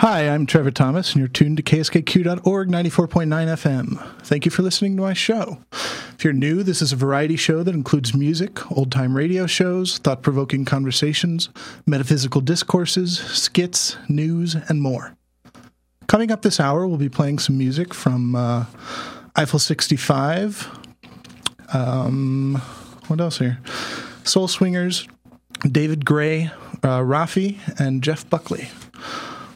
Hi, I'm Trevor Thomas, and you're tuned to KSKQ.org 94.9 FM. Thank you for listening to my show. If you're new, this is a variety show that includes music, old time radio shows, thought provoking conversations, metaphysical discourses, skits, news, and more. Coming up this hour, we'll be playing some music from uh, Eiffel 65. Um, what else here? Soul Swingers, David Gray, uh, Rafi, and Jeff Buckley.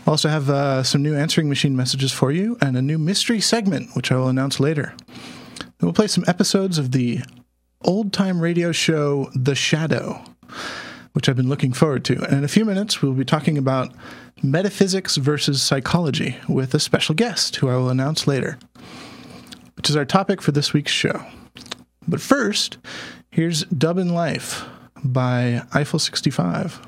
Also have uh, some new answering machine messages for you and a new mystery segment, which I will announce later. Then we'll play some episodes of the old time radio show The Shadow, which I've been looking forward to. And in a few minutes, we'll be talking about metaphysics versus psychology with a special guest who I will announce later, which is our topic for this week's show. But first, here's Dub in Life by Eiffel 65.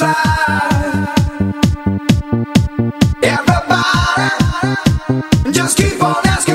Life. Everybody, just keep on asking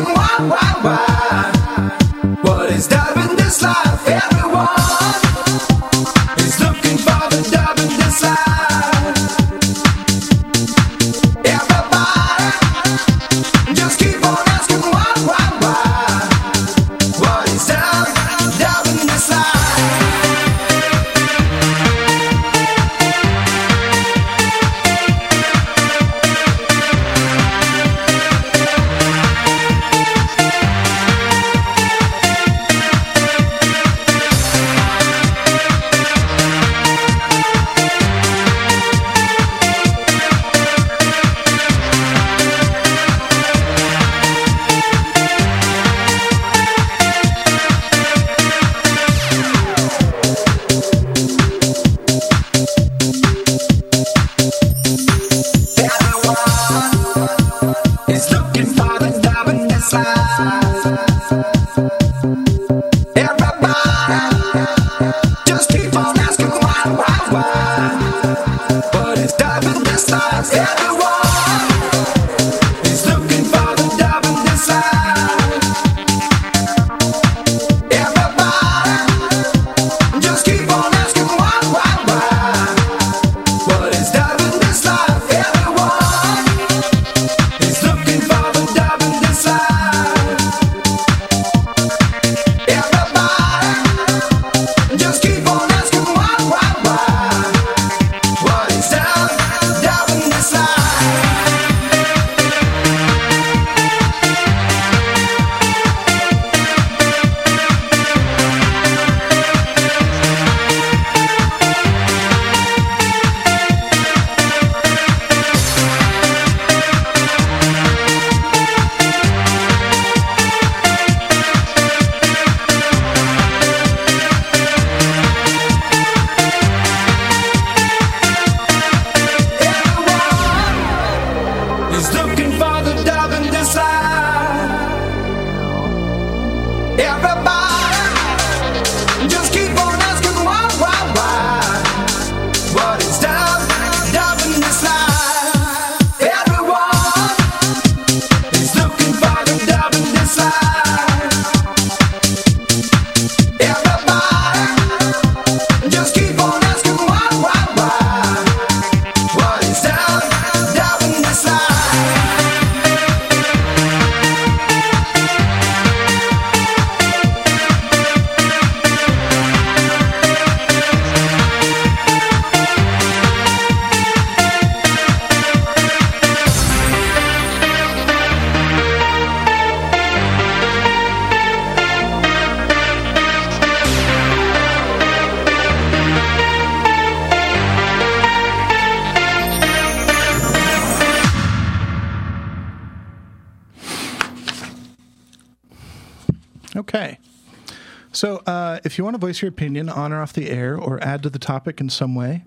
voice your opinion on or off the air or add to the topic in some way,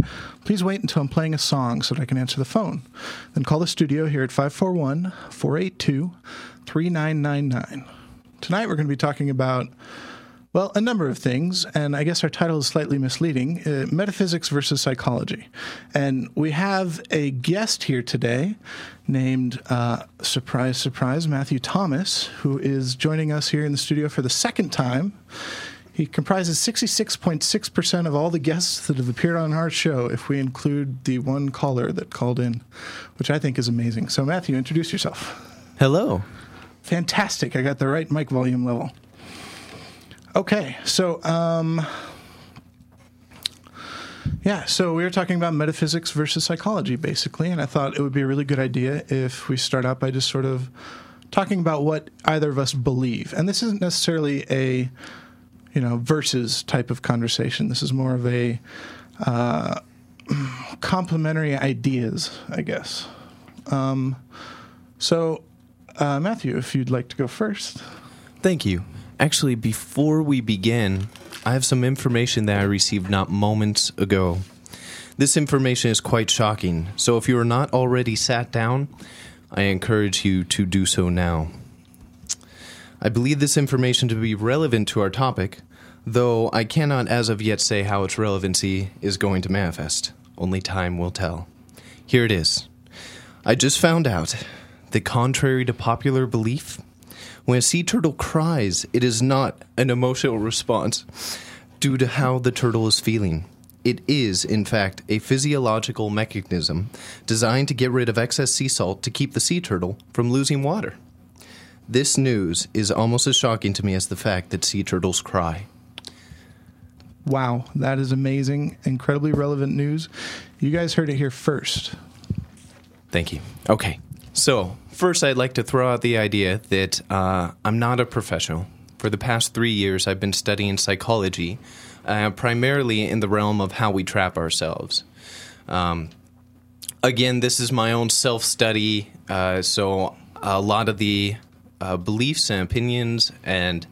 please wait until I'm playing a song so that I can answer the phone. Then call the studio here at 541 482 3999. Tonight, we're going to be talking about, well, a number of things, and I guess our title is slightly misleading uh, metaphysics versus psychology. And we have a guest here today named, uh, surprise, surprise, Matthew Thomas, who is joining us here in the studio for the second time. He comprises 66.6% of all the guests that have appeared on our show, if we include the one caller that called in, which I think is amazing. So, Matthew, introduce yourself. Hello. Fantastic. I got the right mic volume level. Okay, so um, yeah, so we were talking about metaphysics versus psychology, basically, and I thought it would be a really good idea if we start out by just sort of talking about what either of us believe. And this isn't necessarily a you know versus type of conversation. This is more of a uh, complementary ideas, I guess. Um, so, uh, Matthew, if you'd like to go first. Thank you. Actually, before we begin, I have some information that I received not moments ago. This information is quite shocking, so if you are not already sat down, I encourage you to do so now. I believe this information to be relevant to our topic, though I cannot as of yet say how its relevancy is going to manifest. Only time will tell. Here it is. I just found out that, contrary to popular belief, when a sea turtle cries, it is not an emotional response due to how the turtle is feeling. It is, in fact, a physiological mechanism designed to get rid of excess sea salt to keep the sea turtle from losing water. This news is almost as shocking to me as the fact that sea turtles cry. Wow, that is amazing. Incredibly relevant news. You guys heard it here first. Thank you. Okay. So, first, I'd like to throw out the idea that uh, I'm not a professional. For the past three years, I've been studying psychology, uh, primarily in the realm of how we trap ourselves. Um, again, this is my own self study, uh, so a lot of the uh, beliefs and opinions and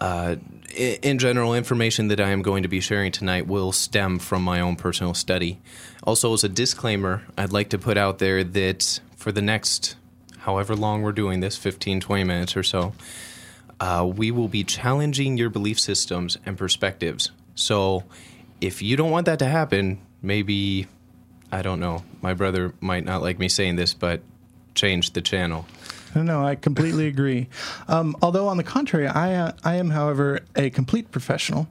uh, in general, information that I am going to be sharing tonight will stem from my own personal study. Also, as a disclaimer, I'd like to put out there that for the next however long we're doing this 15, 20 minutes or so uh, we will be challenging your belief systems and perspectives. So, if you don't want that to happen, maybe, I don't know, my brother might not like me saying this, but change the channel. No, no, I completely agree. Um, although, on the contrary, I, uh, I am, however, a complete professional.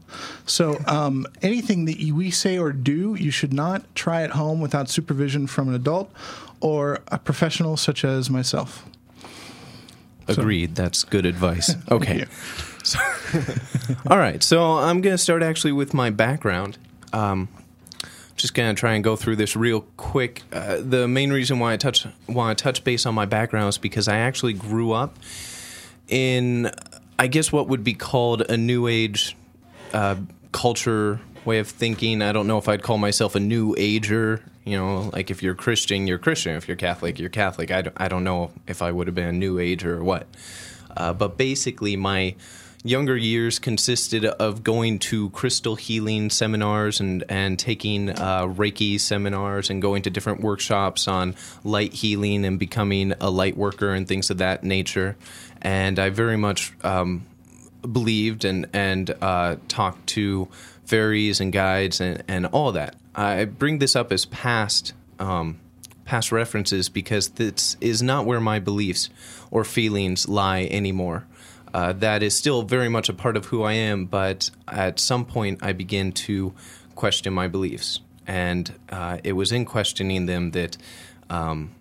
So, um, anything that you- we say or do, you should not try at home without supervision from an adult or a professional such as myself. Agreed. That's good advice. Okay. All right. So I'm going to start actually with my background. Um, just going to try and go through this real quick. Uh, the main reason why I touch why I touch base on my background is because I actually grew up in, I guess, what would be called a new age uh, culture way of thinking. I don't know if I'd call myself a new ager. You know, like if you're Christian, you're Christian. If you're Catholic, you're Catholic. I don't, I don't know if I would have been a new ager or what. Uh, but basically, my younger years consisted of going to crystal healing seminars and, and taking uh, Reiki seminars and going to different workshops on light healing and becoming a light worker and things of that nature. And I very much um, believed and and uh, talked to fairies and guides and, and all that. I bring this up as past um, past references because this is not where my beliefs or feelings lie anymore. Uh, that is still very much a part of who I am, but at some point I begin to question my beliefs, and uh, it was in questioning them that. Um,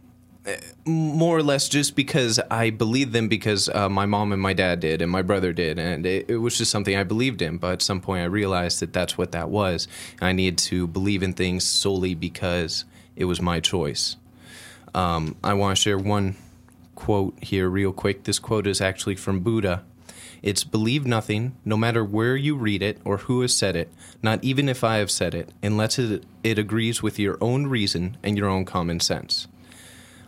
more or less just because I believed them because uh, my mom and my dad did and my brother did, and it, it was just something I believed in. But at some point, I realized that that's what that was. And I needed to believe in things solely because it was my choice. Um, I want to share one quote here, real quick. This quote is actually from Buddha. It's believe nothing, no matter where you read it or who has said it, not even if I have said it, unless it, it agrees with your own reason and your own common sense.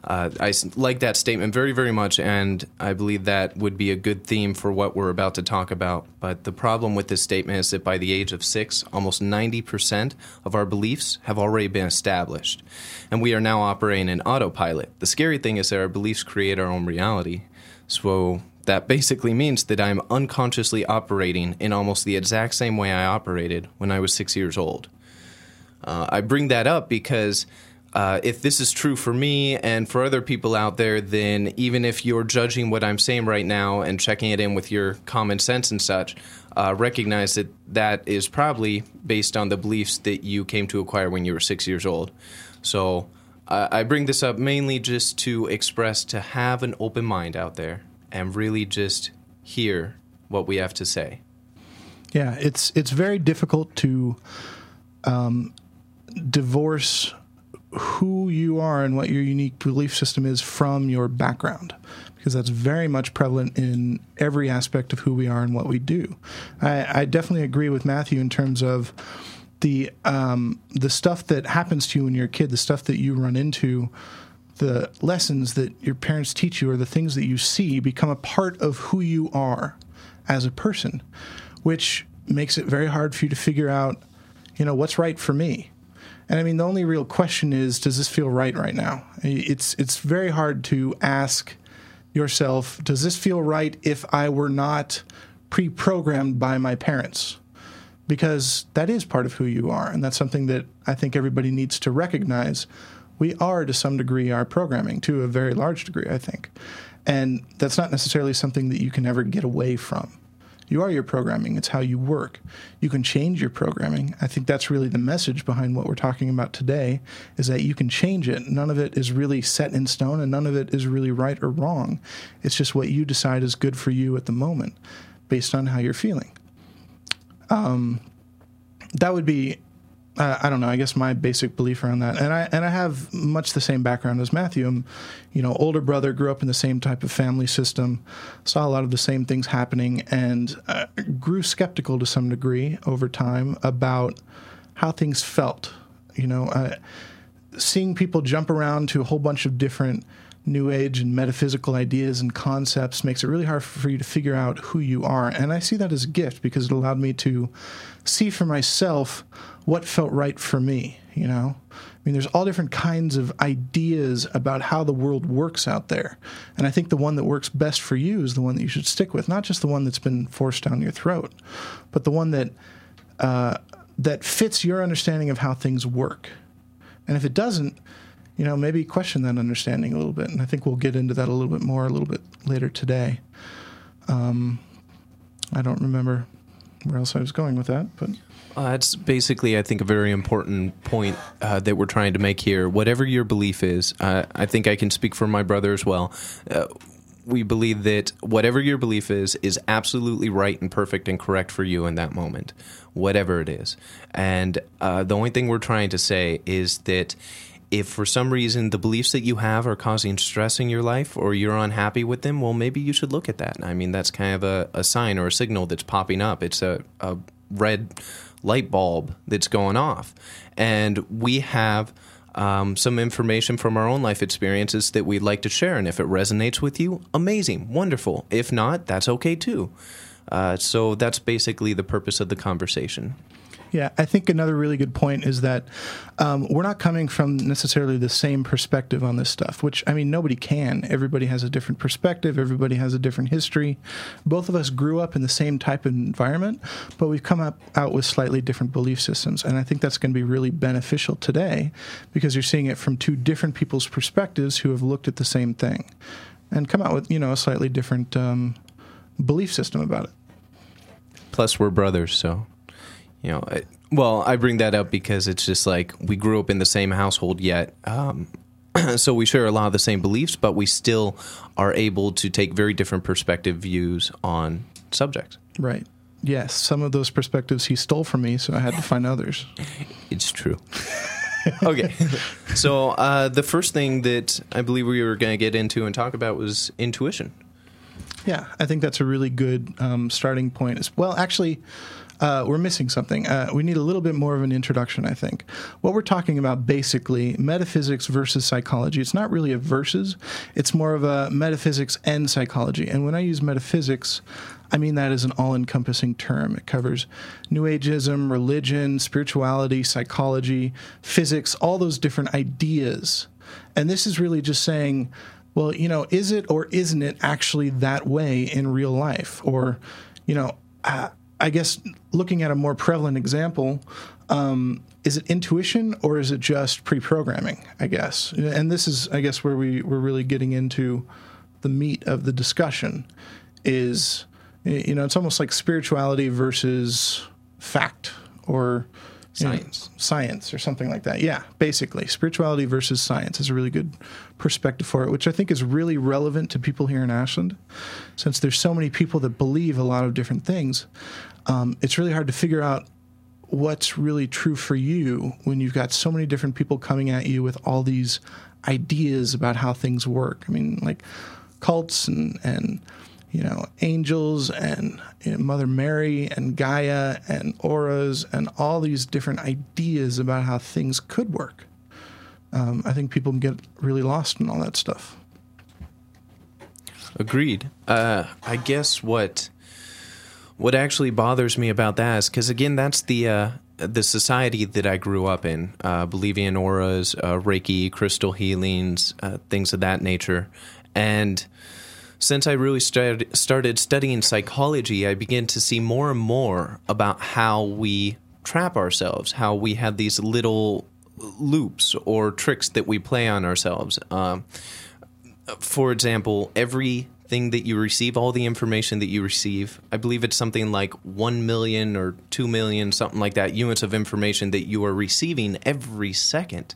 Uh, I like that statement very, very much, and I believe that would be a good theme for what we're about to talk about. But the problem with this statement is that by the age of six, almost 90% of our beliefs have already been established, and we are now operating in autopilot. The scary thing is that our beliefs create our own reality. So that basically means that I'm unconsciously operating in almost the exact same way I operated when I was six years old. Uh, I bring that up because uh, if this is true for me and for other people out there, then even if you're judging what I'm saying right now and checking it in with your common sense and such, uh, recognize that that is probably based on the beliefs that you came to acquire when you were six years old. So uh, I bring this up mainly just to express to have an open mind out there and really just hear what we have to say. Yeah, it's it's very difficult to um, divorce who you are and what your unique belief system is from your background because that's very much prevalent in every aspect of who we are and what we do. I, I definitely agree with Matthew in terms of the um, the stuff that happens to you when you're a kid, the stuff that you run into, the lessons that your parents teach you, or the things that you see become a part of who you are as a person, which makes it very hard for you to figure out, you know, what's right for me. And I mean, the only real question is, does this feel right right now? It's it's very hard to ask yourself, does this feel right if I were not pre-programmed by my parents? Because that is part of who you are, and that's something that I think everybody needs to recognize. We are, to some degree, our programming to a very large degree, I think, and that's not necessarily something that you can ever get away from. You are your programming. It's how you work. You can change your programming. I think that's really the message behind what we're talking about today is that you can change it. None of it is really set in stone and none of it is really right or wrong. It's just what you decide is good for you at the moment based on how you're feeling. Um, that would be I don't know. I guess my basic belief around that, and I and I have much the same background as Matthew. I'm, you know, older brother, grew up in the same type of family system, saw a lot of the same things happening, and uh, grew skeptical to some degree over time about how things felt. You know, uh, seeing people jump around to a whole bunch of different new age and metaphysical ideas and concepts makes it really hard for you to figure out who you are. And I see that as a gift because it allowed me to see for myself what felt right for me, you know? I mean, there's all different kinds of ideas about how the world works out there. And I think the one that works best for you is the one that you should stick with, not just the one that's been forced down your throat, but the one that uh, that fits your understanding of how things work. And if it doesn't, you know, maybe question that understanding a little bit. And I think we'll get into that a little bit more a little bit later today. Um, I don't remember where else I was going with that, but Uh, that's basically, I think, a very important point uh, that we're trying to make here. Whatever your belief is, uh, I think I can speak for my brother as well. Uh, we believe that whatever your belief is, is absolutely right and perfect and correct for you in that moment, whatever it is. And uh, the only thing we're trying to say is that if for some reason the beliefs that you have are causing stress in your life or you're unhappy with them, well, maybe you should look at that. I mean, that's kind of a, a sign or a signal that's popping up. It's a, a red light bulb that's going off. And we have um, some information from our own life experiences that we'd like to share. And if it resonates with you, amazing, wonderful. If not, that's okay too. Uh, so that's basically the purpose of the conversation. Yeah, I think another really good point is that um, we're not coming from necessarily the same perspective on this stuff, which, I mean, nobody can. Everybody has a different perspective, everybody has a different history. Both of us grew up in the same type of environment, but we've come up out with slightly different belief systems. And I think that's going to be really beneficial today because you're seeing it from two different people's perspectives who have looked at the same thing and come out with, you know, a slightly different um, belief system about it. Plus, we're brothers, so you know. I, well, I bring that up because it's just like we grew up in the same household, yet. Um, so we share a lot of the same beliefs, but we still are able to take very different perspective views on subjects. Right. Yes, some of those perspectives he stole from me, so I had to find others. It's true. okay. So uh, the first thing that I believe we were going to get into and talk about was intuition. Yeah, I think that's a really good um, starting point. As- Well, actually, uh, we're missing something. Uh, we need a little bit more of an introduction, I think. What we're talking about basically, metaphysics versus psychology. It's not really a versus, it's more of a metaphysics and psychology. And when I use metaphysics, I mean that as an all encompassing term. It covers New Ageism, religion, spirituality, psychology, physics, all those different ideas. And this is really just saying, well, you know, is it or isn't it actually that way in real life? Or, you know, uh, I guess looking at a more prevalent example, um, is it intuition or is it just pre-programming? I guess, and this is, I guess, where we we're really getting into the meat of the discussion. Is you know, it's almost like spirituality versus fact or you know, Science. science or something like that. Yeah, basically, spirituality versus science is a really good perspective for it, which I think is really relevant to people here in Ashland, since there's so many people that believe a lot of different things. Um, it's really hard to figure out what's really true for you when you've got so many different people coming at you with all these ideas about how things work. I mean, like cults and and you know angels and you know, Mother Mary and Gaia and auras and all these different ideas about how things could work. Um, I think people get really lost in all that stuff. Agreed. Uh, I guess what what actually bothers me about that is because again, that's the uh, the society that I grew up in, uh, believing in auras, uh, Reiki, crystal healings, uh, things of that nature, and since I really started started studying psychology, I began to see more and more about how we trap ourselves, how we have these little loops or tricks that we play on ourselves. Um, for example, everything that you receive, all the information that you receive, I believe it's something like 1 million or 2 million, something like that, units of information that you are receiving every second.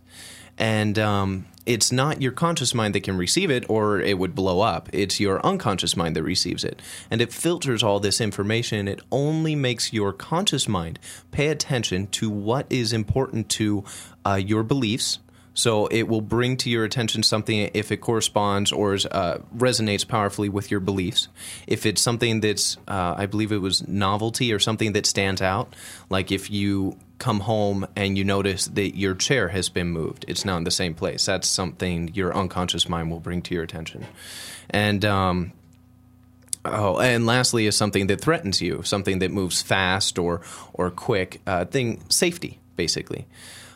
And um, it's not your conscious mind that can receive it or it would blow up. It's your unconscious mind that receives it. And it filters all this information. It only makes your conscious mind pay attention to what is important to uh, your beliefs so it will bring to your attention something if it corresponds or is, uh, resonates powerfully with your beliefs. If it's something that's, uh, I believe it was novelty or something that stands out, like if you come home and you notice that your chair has been moved, it's not in the same place. That's something your unconscious mind will bring to your attention. And um, Oh, and lastly is something that threatens you, something that moves fast or or quick. Uh, thing safety, basically.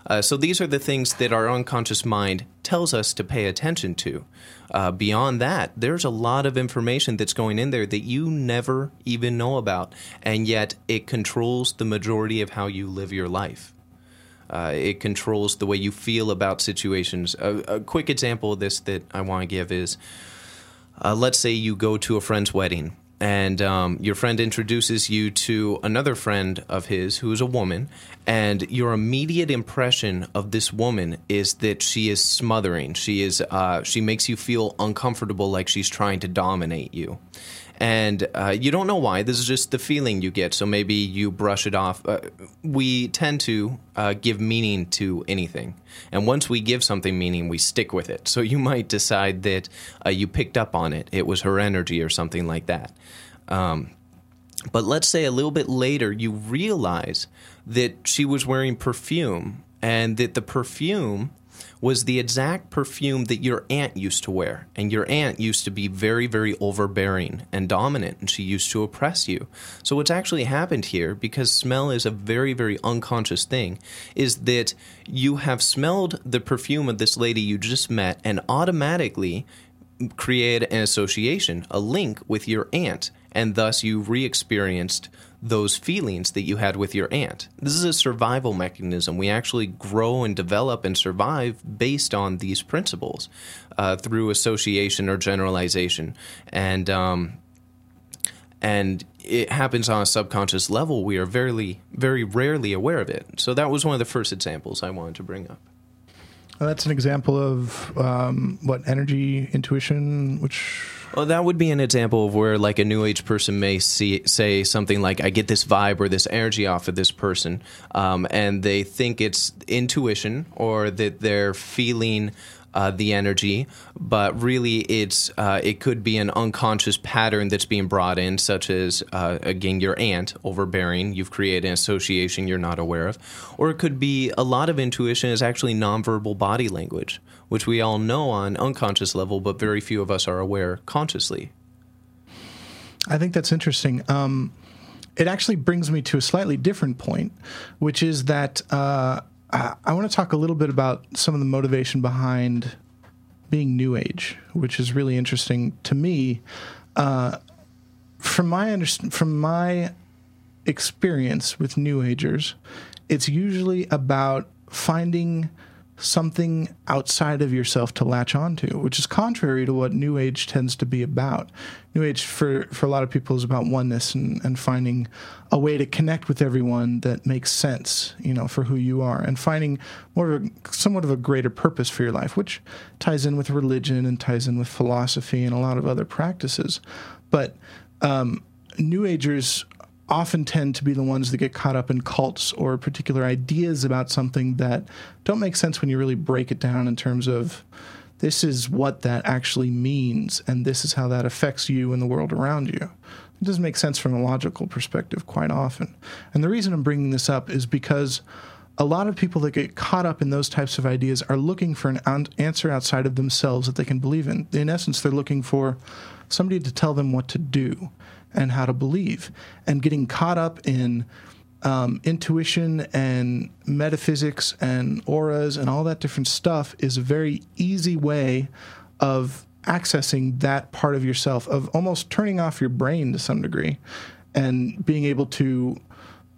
Uh, so these are the things that our unconscious mind tells us to pay attention to. Uh, beyond that, there's a lot of information that's going in there that you never even know about, and yet it controls the majority of how you live your life. Uh, it controls the way you feel about situations. A, a quick example of this that I want to give is uh, let's say you go to a friend's wedding and um, your friend introduces you to another friend of his who is a woman, and your immediate impression of this woman is that she is smothering. She is. Uh, she makes you feel uncomfortable, like she's trying to dominate you. And uh, you don't know why. This is just the feeling you get. So maybe you brush it off. Uh, we tend to uh, give meaning to anything. And once we give something meaning, we stick with it. So you might decide that uh, you picked up on it. It was her energy or something like that. Um, but let's say a little bit later, you realize that she was wearing perfume and that the perfume was the exact perfume that your aunt used to wear. And your aunt used to be very, very overbearing and dominant, and she used to oppress you. So, what's actually happened here, because smell is a very, very unconscious thing, is that you have smelled the perfume of this lady you just met and automatically create an association, a link with your aunt, and thus you re experienced those feelings that you had with your aunt. This is a survival mechanism. We actually grow and develop and survive based on these principles uh, through association or generalization. And, um, and it happens on a subconscious level. We are very, very rarely aware of it. So that was one of the first examples I wanted to bring up. Well, that's an example of um, what energy intuition, which Well, that would be an example of where, like, a new age person may see, say something like, "I get this vibe or this energy off of this person," um, and they think it's intuition or that they're feeling uh, the energy, but really it's uh, it could be an unconscious pattern that's being brought in, such as uh, again your aunt overbearing. You've created an association you're not aware of, or it could be a lot of intuition is actually nonverbal body language, which we all know on unconscious level, but very few of us are aware consciously. I think that's interesting. Um, it actually brings me to a slightly different point, which is that uh, I, want to talk a little bit about some of the motivation behind being New Age, which is really interesting to me. Uh, from my underst- from my experience with New Agers, it's usually about finding something outside of yourself to latch onto, which is contrary to what New Age tends to be about. New Age, for, for a lot of people, is about oneness and, and finding a way to connect with everyone that makes sense, you know, for who you are, and finding more of a, somewhat of a greater purpose for your life, which ties in with religion and ties in with philosophy and a lot of other practices. But um, New Agers often tend to be the ones that get caught up in cults or particular ideas about something that don't make sense when you really break it down in terms of this is what that actually means and this is how that affects you and the world around you. It doesn't make sense from a logical perspective quite often. And the reason I'm bringing this up is because a lot of people that get caught up in those types of ideas are looking for an an- answer outside of themselves that they can believe in. In essence, they're looking for somebody to tell them what to do and how to believe. And getting caught up in um, intuition and metaphysics and auras and all that different stuff is a very easy way of accessing that part of yourself, of almost turning off your brain to some degree and being able to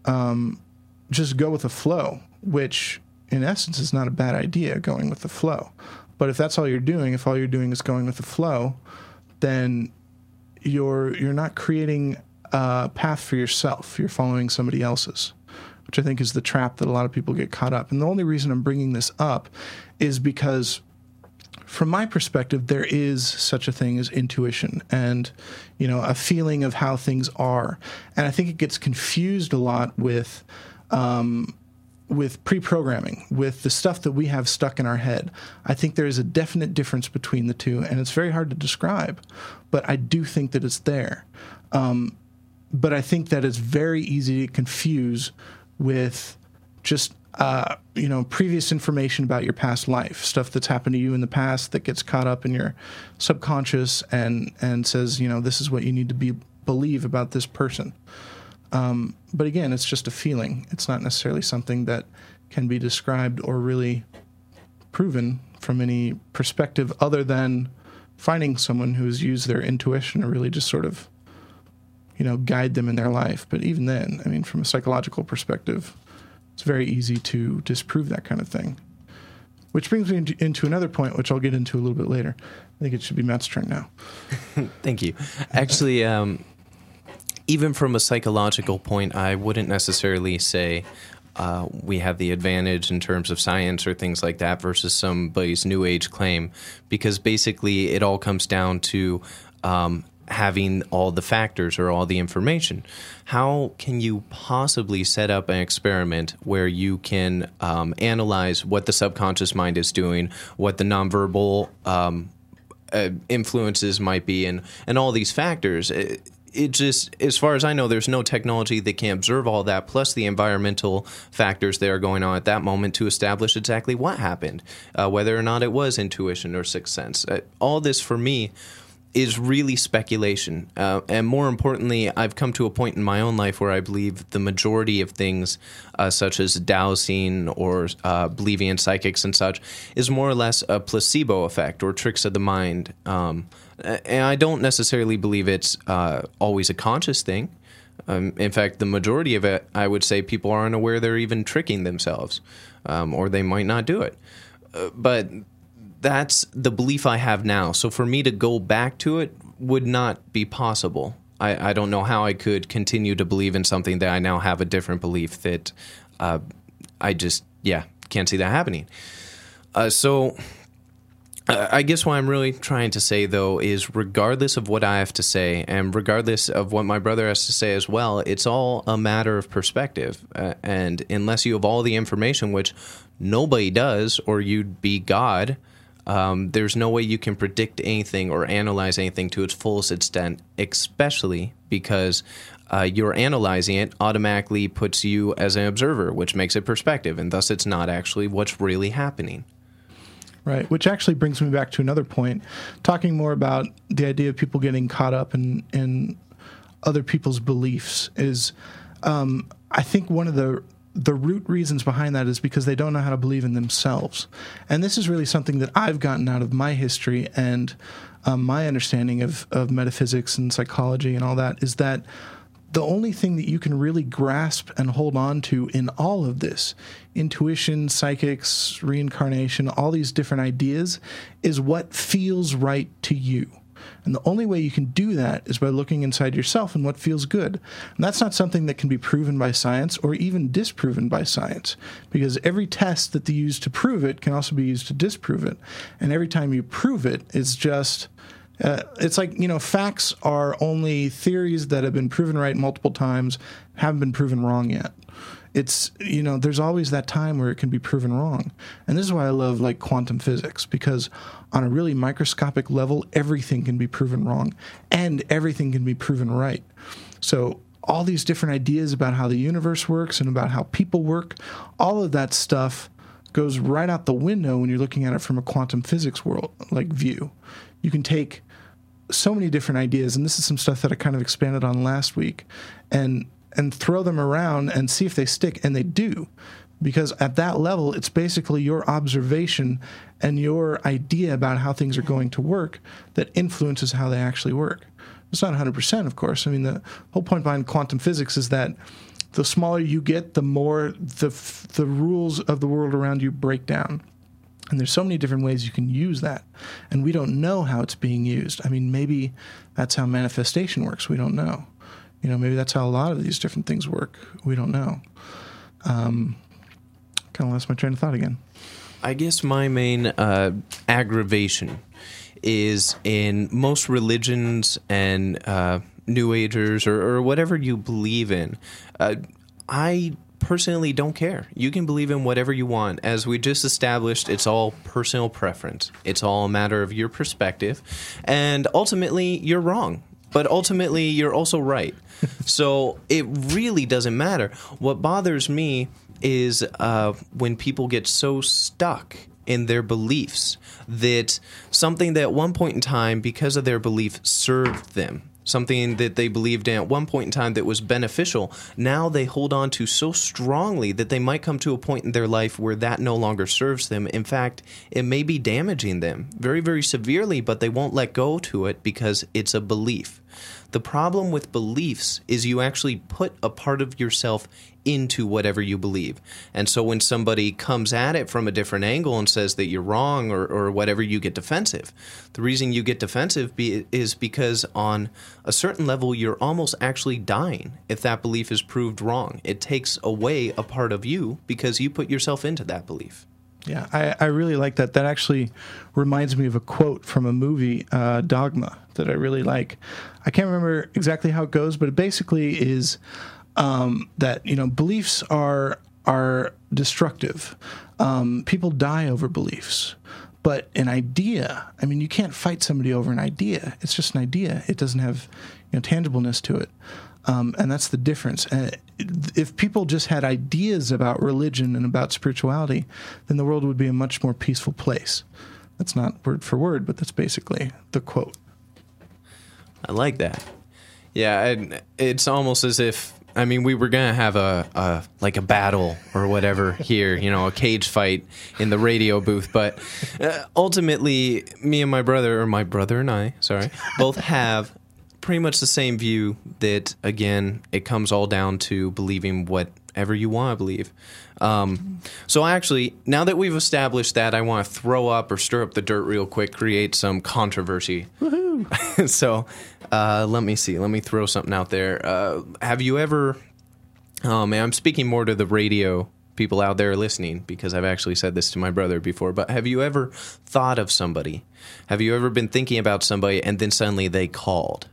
um, just go with the flow, which in essence is not a bad idea, going with the flow. But if that's all you're doing, if all you're doing is going with the flow, then you're you're not creating a path for yourself. You're following somebody else's, which I think is the trap that a lot of people get caught up. And the only reason I'm bringing this up is because from my perspective, there is such a thing as intuition and, you know, a feeling of how things are. And I think it gets confused a lot with, um, with pre-programming, with the stuff that we have stuck in our head. I think there is a definite difference between the two, and it's very hard to describe. But I do think that it's there. Um, but I think that it's very easy to confuse with just uh, you know previous information about your past life, stuff that's happened to you in the past that gets caught up in your subconscious and and says you know this is what you need to be believe about this person. Um, but again, it's just a feeling. It's not necessarily something that can be described or really proven from any perspective other than finding someone who's used their intuition to really just sort of you know guide them in their life but even then i mean from a psychological perspective it's very easy to disprove that kind of thing which brings me into, into another point which i'll get into a little bit later i think it should be matt's turn now Thank you. Actually, um, even from a psychological point, I wouldn't necessarily say uh, we have the advantage in terms of science or things like that versus somebody's new age claim, because basically it all comes down to um, having all the factors or all the information. How can you possibly set up an experiment where you can um, analyze what the subconscious mind is doing, what the nonverbal um, uh, influences might be and and all these factors it, it just as far as i know there's no technology that can observe all that plus the environmental factors that are going on at that moment to establish exactly what happened uh, whether or not it was intuition or sixth sense uh, all this for me is really speculation. Uh, and more importantly, I've come to a point in my own life where I believe the majority of things, uh, such as dowsing or uh, believing in psychics and such, is more or less a placebo effect or tricks of the mind. Um, and I don't necessarily believe it's uh, always a conscious thing. Um, in fact, the majority of it, I would say, people aren't aware they're even tricking themselves, um, or they might not do it. Uh, but that's the belief I have now. So for me to go back to it would not be possible. I, I don't know how I could continue to believe in something that I now have a different belief that uh, I just, yeah, can't see that happening. Uh, so uh, I guess what I'm really trying to say, though, is regardless of what I have to say, and regardless of what my brother has to say as well, it's all a matter of perspective. Uh, and unless you have all the information, which nobody does, or you'd be God, Um, there's no way you can predict anything or analyze anything to its fullest extent, especially because uh, you're analyzing it automatically puts you as an observer, which makes it perspective, and thus it's not actually what's really happening. Right, which actually brings me back to another point, talking more about the idea of people getting caught up in in other people's beliefs is, um, I think one of the the root reasons behind that is because they don't know how to believe in themselves, and this is really something that I've gotten out of my history and um, my understanding of of metaphysics and psychology and all that is that the only thing that you can really grasp and hold on to in all of this intuition, psychics, reincarnation, all these different ideas is what feels right to you. And the only way you can do that is by looking inside yourself and what feels good. And that's not something that can be proven by science or even disproven by science, because every test that they use to prove it can also be used to disprove it. And every time you prove it, it's just uh, it's like you know facts are only theories that have been proven right multiple times haven't been proven wrong yet. It's you know there's always that time where it can be proven wrong. And this is why i love like quantum physics because on a really microscopic level everything can be proven wrong and everything can be proven right. So all these different ideas about how the universe works and about how people work all of that stuff goes right out the window when you're looking at it from a quantum physics world like view you can take so many different ideas, and this is some stuff that I kind of expanded on last week, and and throw them around and see if they stick, and they do, because at that level, it's basically your observation and your idea about how things are going to work that influences how they actually work. It's not 100%, of course. I mean, the whole point behind quantum physics is that the smaller you get, the more the the rules of the world around you break down. And there's so many different ways you can use that. And we don't know how it's being used. I mean, maybe that's how manifestation works. We don't know. You know, maybe that's how a lot of these different things work. We don't know. Um, kind of lost my train of thought again. I guess my main uh, aggravation is in most religions and uh, New Agers or, or whatever you believe in. Uh, I personally don't care. You can believe in whatever you want. As we just established, it's all personal preference, it's all a matter of your perspective. And ultimately, you're wrong. But ultimately, you're also right. so it really doesn't matter. What bothers me is uh, when people get so stuck in their beliefs that something that at one point in time, because of their belief, served them something that they believed in at one point in time that was beneficial, now they hold on to so strongly that they might come to a point in their life where that no longer serves them. In fact, it may be damaging them very, very severely, but they won't let go to it because it's a belief. The problem with beliefs is you actually put a part of yourself into whatever you believe. And so when somebody comes at it from a different angle and says that you're wrong or, or whatever, you get defensive. The reason you get defensive be, is because on a certain level, you're almost actually dying if that belief is proved wrong. It takes away a part of you because you put yourself into that belief. Yeah, I, I really like that. That actually reminds me of a quote from a movie, uh, Dogma, that I really like. I can't remember exactly how it goes, but it basically is um, that you know beliefs are are destructive. Um, people die over beliefs, but an idea. I mean, you can't fight somebody over an idea. It's just an idea. It doesn't have you know tangibleness to it. Um, and that's the difference. Uh, if people just had ideas about religion and about spirituality, then the world would be a much more peaceful place. That's not word for word, but that's basically the quote. I like that. Yeah, and it's almost as if I mean we were gonna have a, a like a battle or whatever here, you know, a cage fight in the radio booth. But uh, ultimately, me and my brother, or my brother and I, sorry, both have pretty much the same view. That again, it comes all down to believing whatever you want to believe. Um, so actually, now that we've established that, I want to throw up or stir up the dirt real quick, create some controversy. so uh, let me see. Let me throw something out there. Uh, have you ever? Oh man, I'm speaking more to the radio people out there listening because I've actually said this to my brother before. But have you ever thought of somebody? Have you ever been thinking about somebody and then suddenly they called?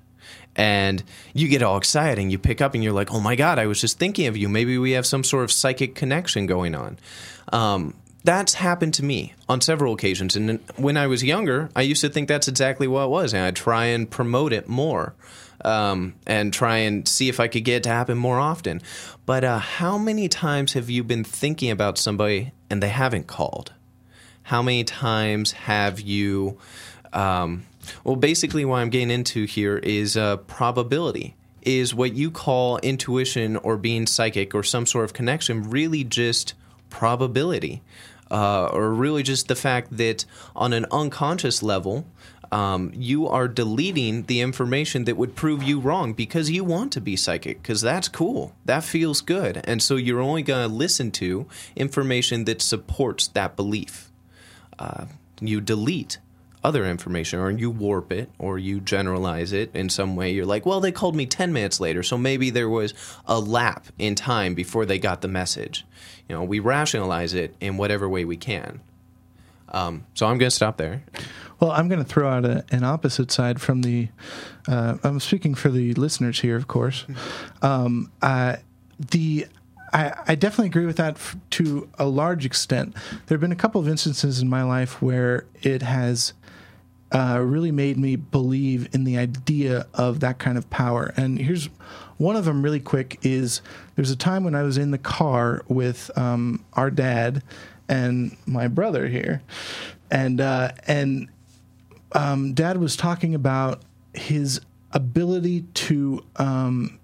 And you get all excited and you pick up and you're like, oh my God, I was just thinking of you. Maybe we have some sort of psychic connection going on. Um, that's happened to me on several occasions. And when I was younger, I used to think that's exactly what it was, and I'd try and promote it more. Um, and try and see if I could get it to happen more often. But uh, how many times have you been thinking about somebody and they haven't called? How many times have you? Um, well, basically, what I'm getting into here is uh, probability. Is what you call intuition or being psychic or some sort of connection really just probability? Uh, or really just the fact that on an unconscious level, um, you are deleting the information that would prove you wrong because you want to be psychic, because that's cool. That feels good. And so you're only going to listen to information that supports that belief. Uh, you delete other information or you warp it or you generalize it in some way you're like well they called me 10 minutes later so maybe there was a lap in time before they got the message you know we rationalize it in whatever way we can um, so i'm going to stop there Well, I'm going to throw out a, an opposite side from the. Uh, I'm speaking for the listeners here, of course. Um, uh, the I, I definitely agree with that f- to a large extent. There have been a couple of instances in my life where it has uh, really made me believe in the idea of that kind of power. And here's one of them, really quick. Is there's a time when I was in the car with um, our dad and my brother here, and uh, and um, Dad was talking about his ability to um,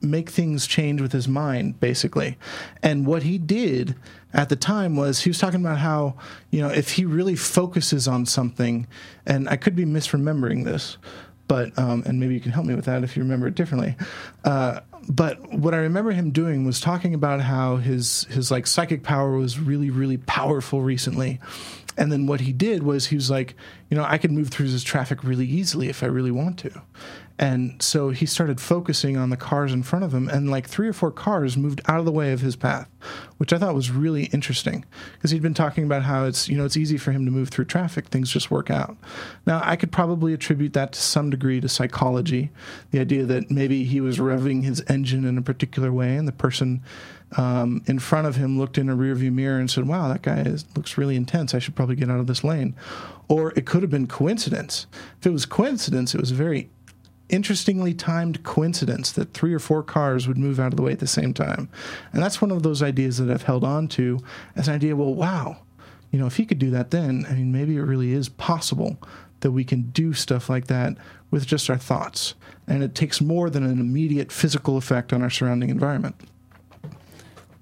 make things change with his mind, basically. And what he did at the time was he was talking about how, you know, if he really focuses on something, and I could be misremembering this, but, um, and maybe you can help me with that if you remember it differently. Uh, but what I remember him doing was talking about how his his like psychic power was really really powerful recently, and then what he did was he was like, you know, I could move through this traffic really easily if I really want to. And so he started focusing on the cars in front of him, and like three or four cars moved out of the way of his path, which I thought was really interesting because he'd been talking about how it's you know it's easy for him to move through traffic; things just work out. Now I could probably attribute that to some degree to psychology, the idea that maybe he was revving his engine in a particular way, and the person um, in front of him looked in a rearview mirror and said, "Wow, that guy is, looks really intense. I should probably get out of this lane." Or it could have been coincidence. If it was coincidence, it was very interestingly timed coincidence that three or four cars would move out of the way at the same time. And that's one of those ideas that I've held on to as an idea. Well, wow, you know, if he could do that, then I mean, maybe it really is possible that we can do stuff like that with just our thoughts, and it takes more than an immediate physical effect on our surrounding environment.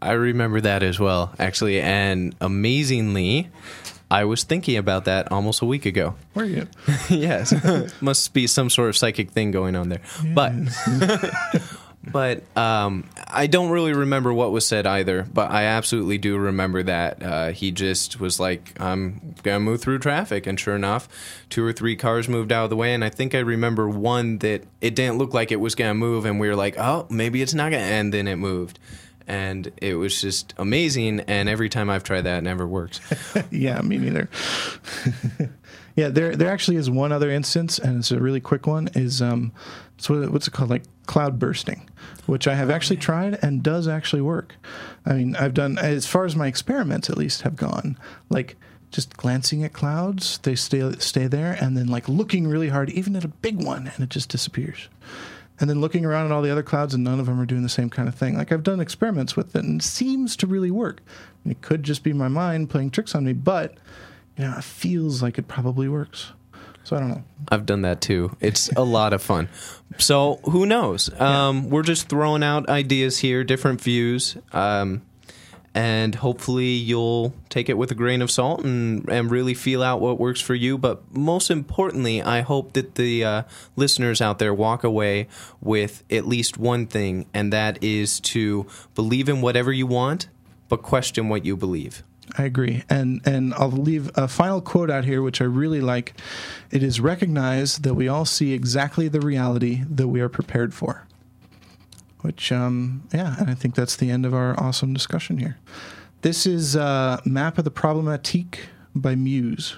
I remember that as well, actually. And amazingly, I was thinking about that almost a week ago. Where are you? yes. Must be some sort of psychic thing going on there. But but um, I don't really remember what was said either. But I absolutely do remember that uh, he just was like, "I'm gonna move through traffic," and sure enough, two or three cars moved out of the way. And I think I remember one that it didn't look like it was gonna move, and we were like, "Oh, maybe it's not gonna," and then it moved. And it was just amazing. And every time I've tried that, it never works. yeah, me neither. yeah, there there actually is one other instance, and it's a really quick one. Is um, so what, what's it called? Like cloud bursting, which I have actually tried and does actually work. I mean, I've done as far as my experiments at least have gone. Like just glancing at clouds, they stay stay there, and then like looking really hard, even at a big one, and it just disappears. And then looking around at all the other clouds, and none of them are doing the same kind of thing. Like I've done experiments with it, and it seems to really work. It could just be my mind playing tricks on me, but you know, it feels like it probably works. So I don't know. I've done that too. It's a lot of fun. So who knows? Um, We're just throwing out ideas here, different views, um, and hopefully you'll take it with a grain of salt and and really feel out what works for you. But most importantly, I hope that the uh, listeners out there walk away with at least one thing, and that is to believe in whatever you want, but question what you believe. I agree. And and I'll leave a final quote out here which I really like. It is recognize that we all see exactly the reality that we are prepared for. Which um yeah, and I think that's the end of our awesome discussion here. This is uh Map of the Problematique by Muse.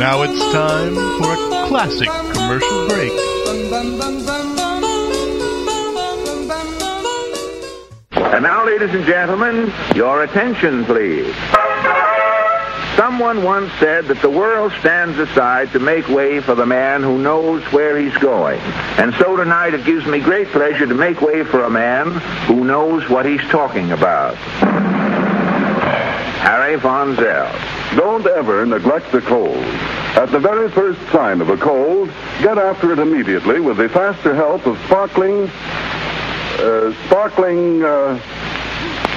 Now it's time for a classic commercial break. And now, ladies and gentlemen, your attention, please. Someone once said that the world stands aside to make way for the man who knows where he's going. And so tonight it gives me great pleasure to make way for a man who knows what he's talking about. Harry Von Zell. Don't ever neglect the cold. At the very first sign of a cold, get after it immediately with the faster help of sparkling, uh, sparkling, uh,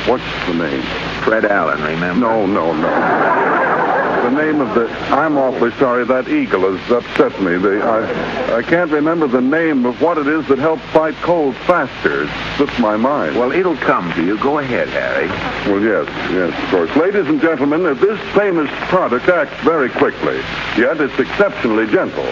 what's the name? Fred Allen, remember? No, no, no. The name of the, I'm awfully sorry, that eagle has upset me. The, I, I can't remember the name of what it is that helps fight cold faster. It slipped my mind. Well, it'll come to you. Go ahead, Harry. Well, yes, yes, of course. Ladies and gentlemen, this famous product acts very quickly, yet it's exceptionally gentle.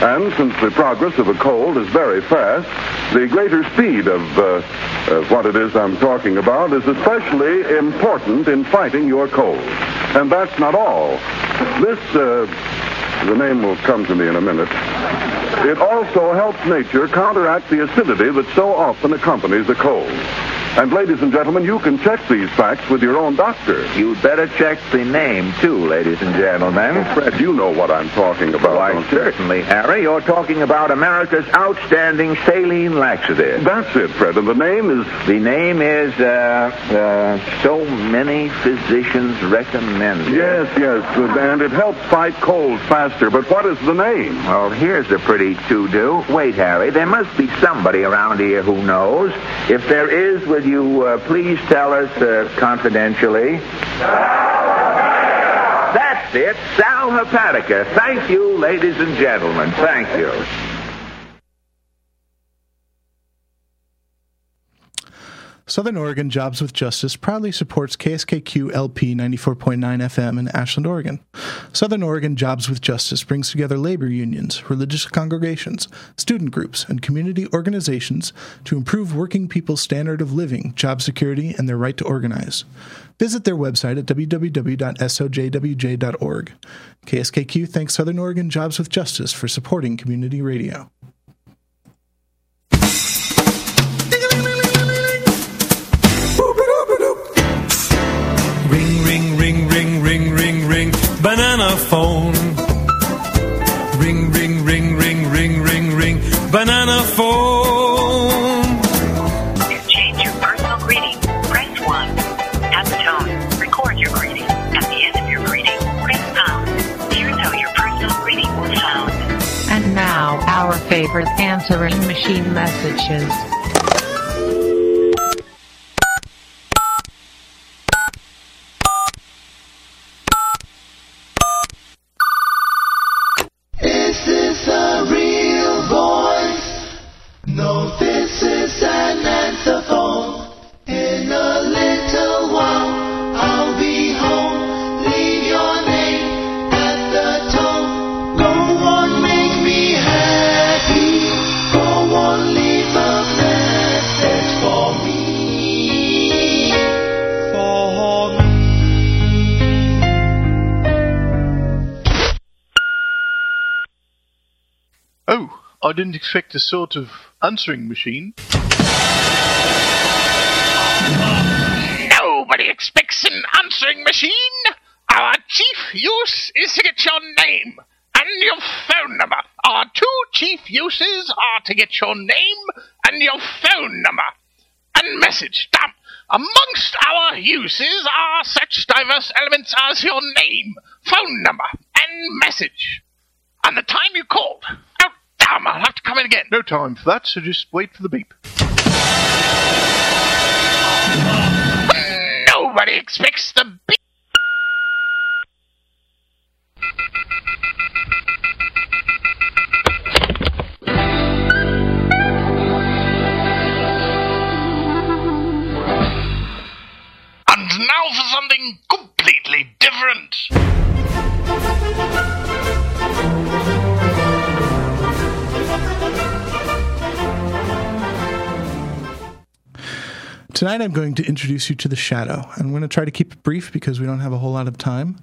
And since the progress of a cold is very fast, the greater speed of, uh, of what it is I'm talking about is especially important in fighting your cold. And that's not all. This, uh, the name will come to me in a minute. It also helps nature counteract the acidity that so often accompanies a cold. And ladies and gentlemen, you can check these facts with your own doctor. You'd better check the name, too, ladies and gentlemen. Fred, you know what I'm talking about. Why, don't you? certainly, Harry. You're talking about America's outstanding saline laxative. That's it, Fred. And the name is The name is, uh, uh, so many physicians recommend it. Yes, yes, and it helps fight cold faster. But what is the name? Well, here's a pretty to-do. Wait, Harry, there must be somebody around here who knows. If there is, will you uh, please tell us uh, confidentially? That's it, Sal Hepatica. Thank you, ladies and gentlemen. Thank you. Southern Oregon Jobs with Justice proudly supports KSKQ LP 94.9 FM in Ashland, Oregon. Southern Oregon Jobs with Justice brings together labor unions, religious congregations, student groups, and community organizations to improve working people's standard of living, job security, and their right to organize. Visit their website at www.sojwj.org. KSKQ thanks Southern Oregon Jobs with Justice for supporting community radio. Banana phone. Ring, ring, ring, ring, ring, ring, ring, banana phone. To change your personal greeting, press 1. At the tone, record your greeting. At the end of your greeting, press pound. Here's how your personal greeting was found. And now, our favorite answering machine messages. Didn't expect a sort of answering machine. Nobody expects an answering machine. Our chief use is to get your name and your phone number. Our two chief uses are to get your name and your phone number and message. Damn. Amongst our uses are such diverse elements as your name, phone number, and message. And the time you called. Damn, I'll have to come in again. No time for that, so just wait for the beep. Nobody expects the beat. And now for something completely different. Tonight, I'm going to introduce you to The Shadow. I'm going to try to keep it brief because we don't have a whole lot of time.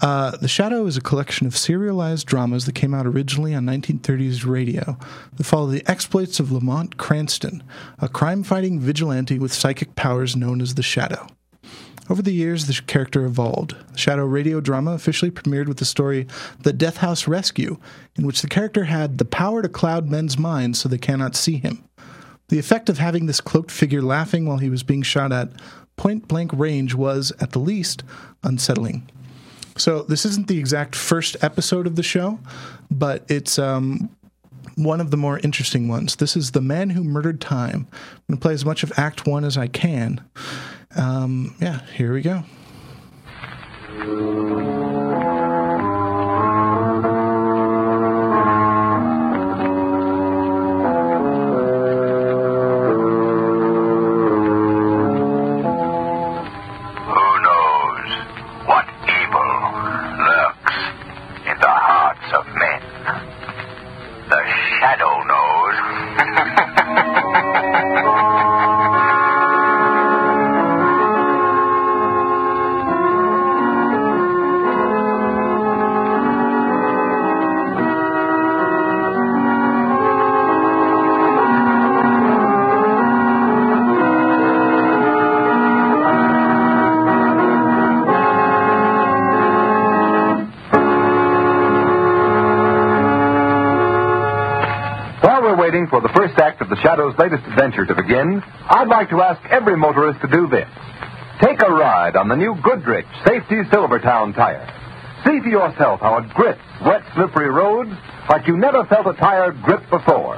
Uh, the Shadow is a collection of serialized dramas that came out originally on 1930s radio that follow the exploits of Lamont Cranston, a crime fighting vigilante with psychic powers known as The Shadow. Over the years, the character evolved. The Shadow radio drama officially premiered with the story The Death House Rescue, in which the character had the power to cloud men's minds so they cannot see him. The effect of having this cloaked figure laughing while he was being shot at point blank range was, at the least, unsettling. So, this isn't the exact first episode of the show, but it's um, one of the more interesting ones. This is The Man Who Murdered Time. I'm going to play as much of Act One as I can. Um, yeah, here we go. For the first act of the Shadow's latest adventure to begin, I'd like to ask every motorist to do this. Take a ride on the new Goodrich Safety Silvertown tire. See for yourself how it grips wet, slippery roads like you never felt a tire grip before.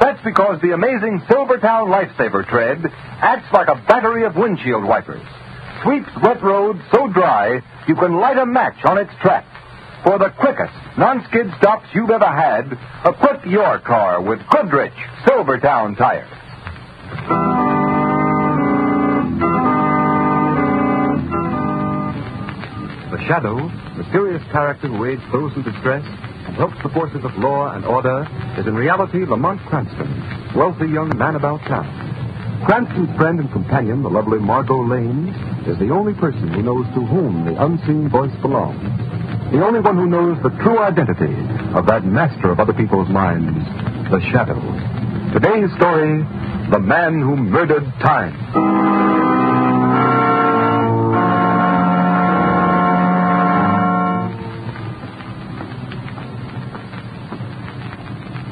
That's because the amazing Silvertown Lifesaver tread acts like a battery of windshield wipers. Sweeps wet roads so dry you can light a match on its track. For the non-skid stops you've ever had, equip your car with Goodrich Silvertown tires. The Shadow, mysterious character who aids those in distress and helps the forces of law and order, is in reality Lamont Cranston, wealthy young man about town. Cranston's friend and companion, the lovely Margot Lane, is the only person who knows to whom the unseen voice belongs. The only one who knows the true identity of that master of other people's minds, the Shadow. Today's story, The Man Who Murdered Time.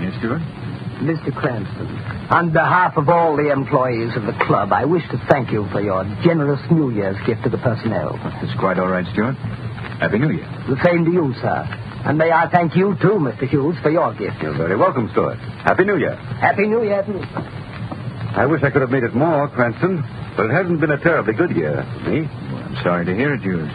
Yes, Stuart? Mr. Cranston, on behalf of all the employees of the club, I wish to thank you for your generous New Year's gift to the personnel. It's quite all right, Stuart. Happy New Year. The same to you, sir. And may I thank you, too, Mr. Hughes, for your gift. You're very welcome, Stuart. Happy New Year. Happy New Year to you. I wish I could have made it more, Cranston, but it hasn't been a terribly good year for me. I'm sorry to hear it, Hughes.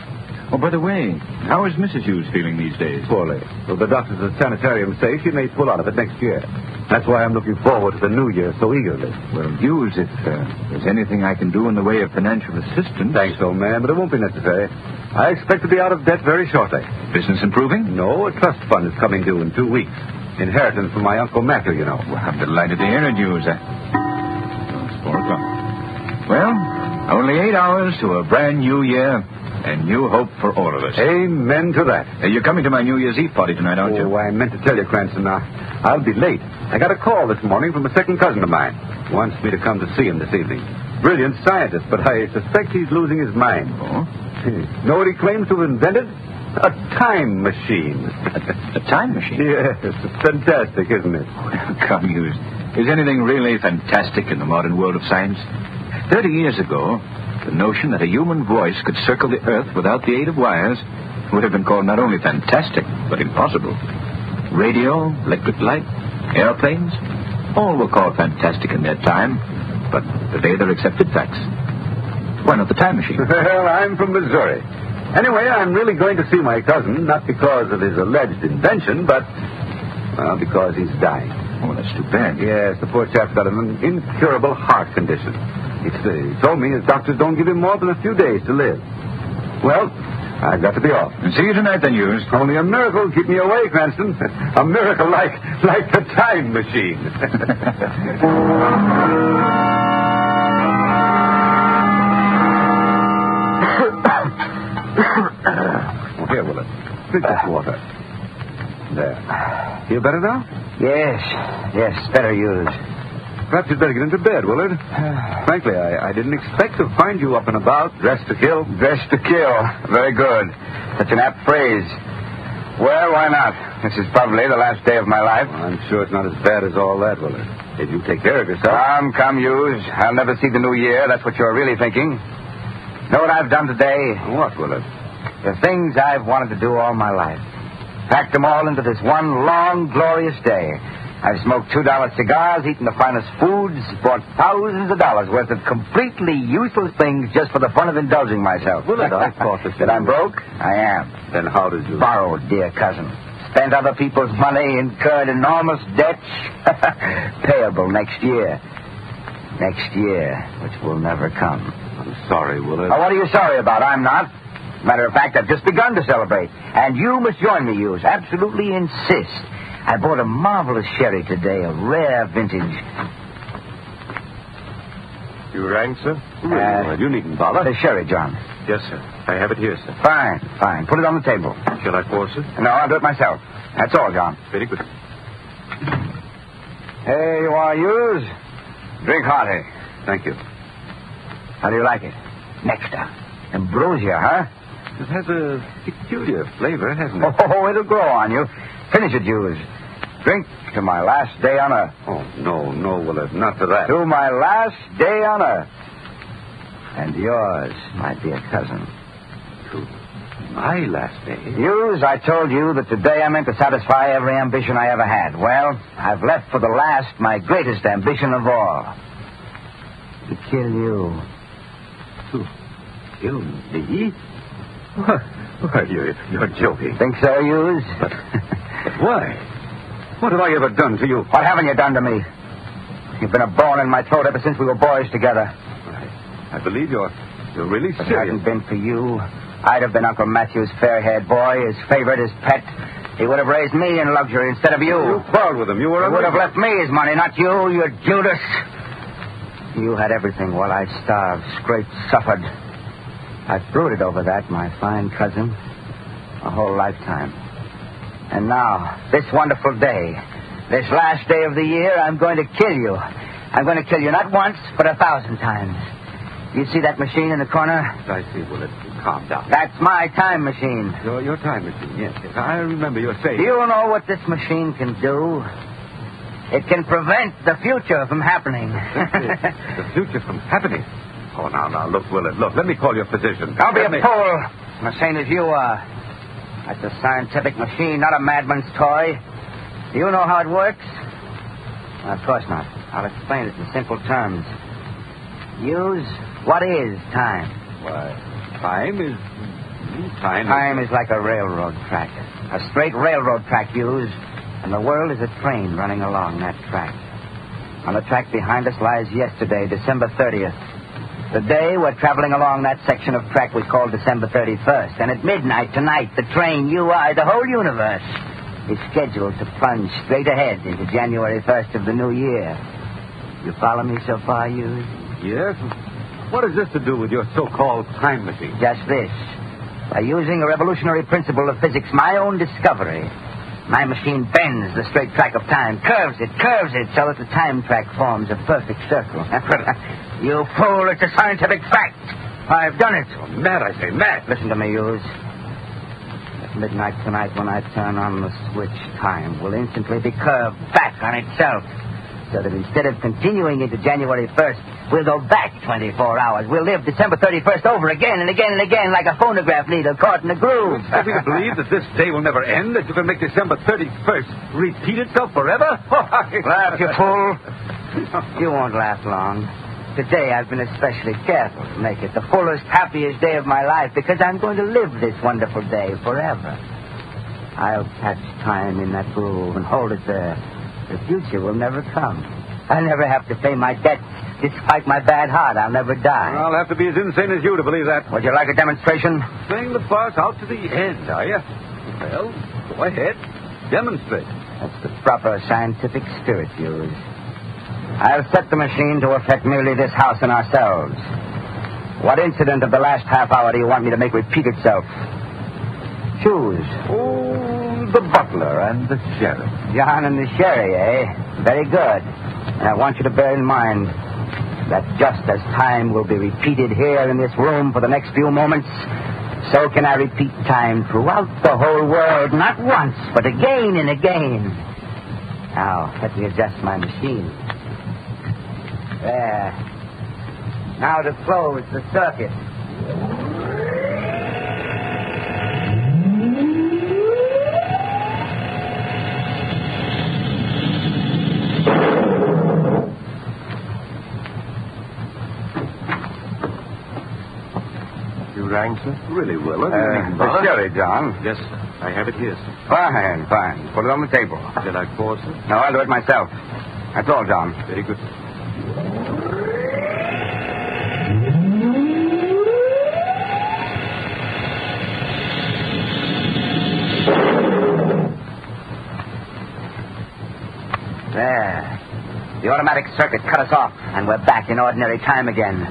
Oh, by the way, how is Mrs. Hughes feeling these days? Poorly. Well, the doctors at the sanitarium say she may pull out of it next year. That's why I'm looking forward to the new year so eagerly. Well, Hughes, if uh, there's anything I can do in the way of financial assistance. Thanks, old man, but it won't be necessary. I expect to be out of debt very shortly. Business improving? No, a trust fund is coming due in two weeks. Inheritance from my Uncle Matthew, you know. Well, I'm delighted to hear it, Hughes. Uh, it's four o'clock. Well, only eight hours to a brand new year and new hope for all of us. Amen to that. Uh, you're coming to my New Year's Eve party tonight, aren't you? Oh, I meant to tell you, Cranston. Uh, I'll be late. I got a call this morning from a second cousin of mine. Wants me to come to see him this evening. Brilliant scientist, but I suspect he's losing his mind. Oh? know what he claims to have invented? A time machine. A, a time machine? Yes, it's fantastic, isn't it? Come, Hughes. Is anything really fantastic in the modern world of science? Thirty years ago, the notion that a human voice could circle the Earth without the aid of wires would have been called not only fantastic, but impossible. Radio, electric light, airplanes, all were called fantastic in their time, but today they're accepted facts. Why not the time machine? Well, I'm from Missouri. Anyway, I'm really going to see my cousin, not because of his alleged invention, but, well, because he's dying. Oh, that's too bad. Yes, the poor chap's got an incurable heart condition. He told me his doctors don't give him more than a few days to live. Well, I've got to be off. See you tonight, then, Hughes. Only a miracle keep me away, Cranston. A miracle like like the time machine. well, here, Willis. Drink this water. There. Feel better now? Yes. Yes, better, Hughes. Perhaps you'd better get into bed, Willard. Frankly, I, I didn't expect to find you up and about, dressed to kill. Dressed to kill. Very good. Such an apt phrase. Well, why not? This is probably the last day of my life. I'm sure it's not as bad as all that, Willard. If you take care of yourself. Come, come, Hughes. I'll never see the new year. That's what you're really thinking. Know what I've done today? What, Willard? The things I've wanted to do all my life. Packed them all into this one long, glorious day. I've smoked $2 cigars, eaten the finest foods, bought thousands of dollars worth of completely useless things just for the fun of indulging myself. Willard, I thought that that I'm broke? I am. Then how did you... Borrowed, dear cousin. Spent other people's money, incurred enormous debts. Payable next year. Next year, which will never come. I'm sorry, Willard. Now, what are you sorry about? I'm not. Matter of fact, I've just begun to celebrate. And you must join me, Hughes. Absolutely insist. I bought a marvelous sherry today, a rare vintage. You rang, sir? Uh, well, you needn't bother. The sherry, John. Yes, sir. I have it here, sir. Fine, fine. Put it on the table. Shall I pour, sir? No, I'll do it myself. That's all, John. Very good. Hey, you are, Hughes. Drink hearty. Thank you. How do you like it? Nectar. Ambrosia, huh? It has a peculiar flavor, hasn't it? Oh, it'll grow on you. Finish it, Hughes. Drink to my last day on earth. Oh, no, no, Willard. Not to that. To my last day on earth. And yours, my dear cousin. To my last day? Hughes, I told you that today I meant to satisfy every ambition I ever had. Well, I've left for the last my greatest ambition of all. To kill you. To kill me? Why, you're, you're joking. Think so, Hughes? But why? What have I ever done to you? What haven't you done to me? You've been a bone in my throat ever since we were boys together. I believe you're, you're really If it hadn't been for you, I'd have been Uncle Matthew's fair-haired boy, his favorite, his pet. He would have raised me in luxury instead of you. You quarreled with him. You were He a would have left me his money, not you, you Judas. You had everything while I starved, scraped, suffered. I've brooded over that, my fine cousin, a whole lifetime. And now, this wonderful day, this last day of the year, I'm going to kill you. I'm going to kill you not once, but a thousand times. You see that machine in the corner? I see, Willard. Calm down. That's my time machine. Your, your time machine, yes, yes. I remember your saying. Do you know what this machine can do? It can prevent the future from happening. the future from happening. Oh, now, now, look, Willard, look. Let me call your physician. Don't be Let a me- fool. I'm the same as you are. That's a scientific machine, not a madman's toy. Do you know how it works? Well, of course not. I'll explain it in simple terms. Use what is time? Why, time is. Time, Time is like a railroad track. A straight railroad track, Hughes. And the world is a train running along that track. On the track behind us lies yesterday, December 30th. The day we're traveling along that section of track we call December 31st. And at midnight tonight, the train, you, I, the whole universe, is scheduled to plunge straight ahead into January 1st of the new year. You follow me so far, you? Yes? What has this to do with your so-called time machine? Just this. By using a revolutionary principle of physics, my own discovery, my machine bends the straight track of time, curves it, curves it, so that the time track forms a perfect circle. you fool, it's a scientific fact. I've done it. Oh, mad, I say, mad. Listen to me, Hughes. At midnight tonight, when I turn on the switch, time will instantly be curved back on itself. So that instead of continuing into January 1st, we'll go back 24 hours. We'll live December 31st over again and again and again like a phonograph needle caught in a groove. Have you believe that this day will never end? That you can make December 31st repeat itself forever? Laugh, you fool. You won't last long. Today I've been especially careful to make it the fullest, happiest day of my life because I'm going to live this wonderful day forever. I'll catch time in that groove and hold it there. The future will never come. I'll never have to pay my debt. Despite my bad heart, I'll never die. I'll have to be as insane as you to believe that. Would you like a demonstration? Playing the farce out to the end, are you? Well, go ahead. Demonstrate. That's the proper scientific spirit, Hughes. I'll set the machine to affect merely this house and ourselves. What incident of the last half hour do you want me to make repeat itself? Choose. Oh, the butler and the sheriff. John and the sherry, eh? Very good. And I want you to bear in mind that just as time will be repeated here in this room for the next few moments, so can I repeat time throughout the whole world, not once, but again and again. Now, let me adjust my machine. There. Now to close the circuit. You rang, sir? Really, Willard. Uh, You the bother. sherry, John. Yes, sir. I have it here, sir. Fine, fine. Put it on the table. Would you like more, sir? No, I'll do it myself. That's all, John. Very good. There. The automatic circuit cut us off, and we're back in ordinary time again.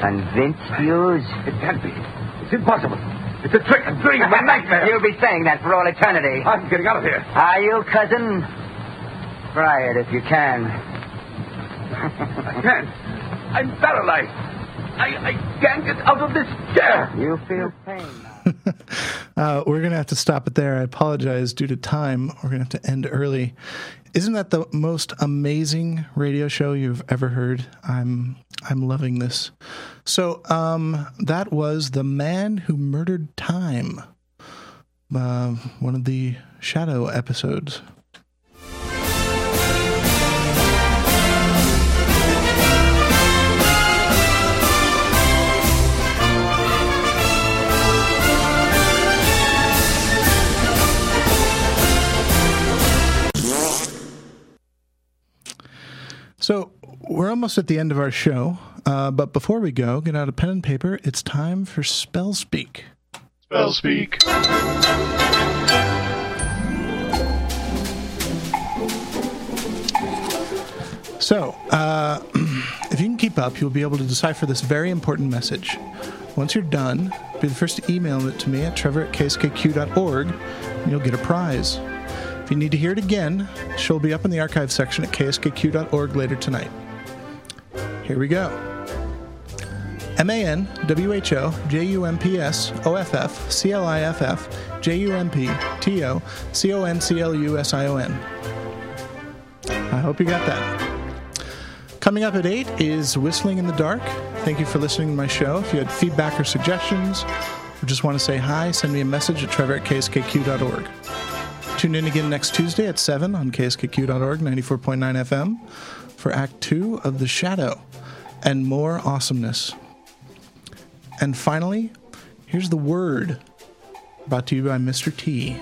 Convinced, Hughes? It can't be. It's impossible. It's a trick, a dream, a nightmare. You'll be saying that for all eternity. I'm getting out of here. Are you, cousin? Try it if you can. I can't. I'm paralyzed. I, I can't get out of this chair. You feel pain. Uh, we're going to have to stop it there. I apologize due to time. We're going to have to end early. Isn't that the most amazing radio show you've ever heard? I'm I'm loving this. So um, that was the man who murdered time. Uh, one of the Shadow episodes. So we're almost at the end of our show, uh, but before we go, get out a pen and paper. It's time for Spell Speak. Spell speak. So, uh, if you can keep up, you'll be able to decipher this very important message. Once you're done, be the first to email it to me at trevor at kskq.org, and you'll get a prize. If you need to hear it again, she'll be up in the archive section at kskq.org later tonight. Here we go. M A N W H O J U M P S O F F C L I F F J U M P T O C O N C L U S I O N. I hope you got that. Coming up at 8 is Whistling in the Dark. Thank you for listening to my show. If you had feedback or suggestions, or just want to say hi, send me a message at trevor at kskq.org. Tune in again next Tuesday at 7 on kskq.org, 94.9 FM, for Act 2 of The Shadow and more awesomeness. And finally, here's the word brought to you by Mr. T.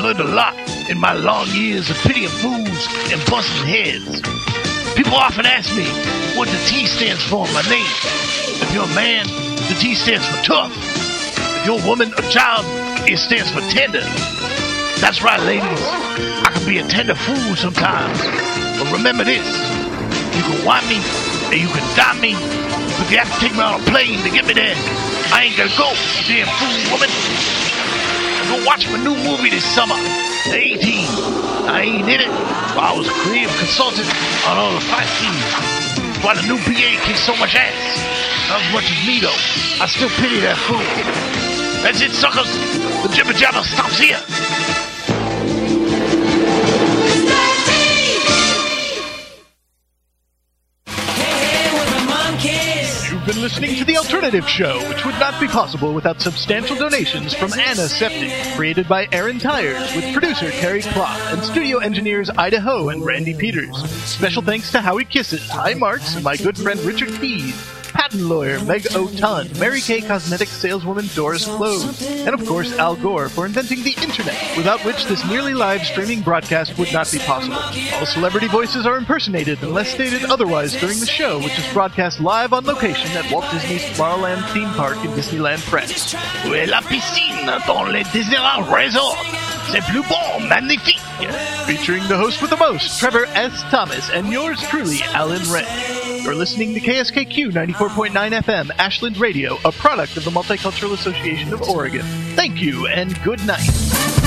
I've learned a lot in my long years of pitying fools and busting heads. People often ask me what the T stands for in my name. If you're a man, the T stands for tough. If you're a woman or child, it stands for tender. That's right, ladies. I can be a tender fool sometimes. But remember this. You can want me and you can dime me, but you have to take me on a plane to get me there. I ain't gonna go, damn fool woman. Watch my new movie this summer, The A-Team. I ain't in it, but I was a creative consultant on all the fight scenes. Why the new PA kicks so much ass. Not as much as me though. I still pity that fool. That's it, suckers. The jibber jabber stops here. Listening to The Alternative Show, which would not be possible without substantial donations from Anna Septic, created by Aaron Tires, with producer Terry Klopp and studio engineers Idaho and Randy Peters. Special thanks to Howie Kisses, High Marks, and my good friend Richard Keys. Patent lawyer Meg O'Ton, Mary Kay Cosmetics saleswoman Doris Close, and of course Al Gore for inventing the internet, without which this nearly live streaming broadcast would not be possible. All celebrity voices are impersonated unless stated otherwise during the show, which is broadcast live on location at Walt Disney's Tomorrowland theme park in Disneyland, France. Où est la piscine dans le Disneyland Resort? C'est plus bon, magnifique. Featuring the host with the most, Trevor S. Thomas, and yours truly, Alan Ray. You're listening to KSKQ 94.9 FM, Ashland Radio, a product of the Multicultural Association of Oregon. Thank you, and good night.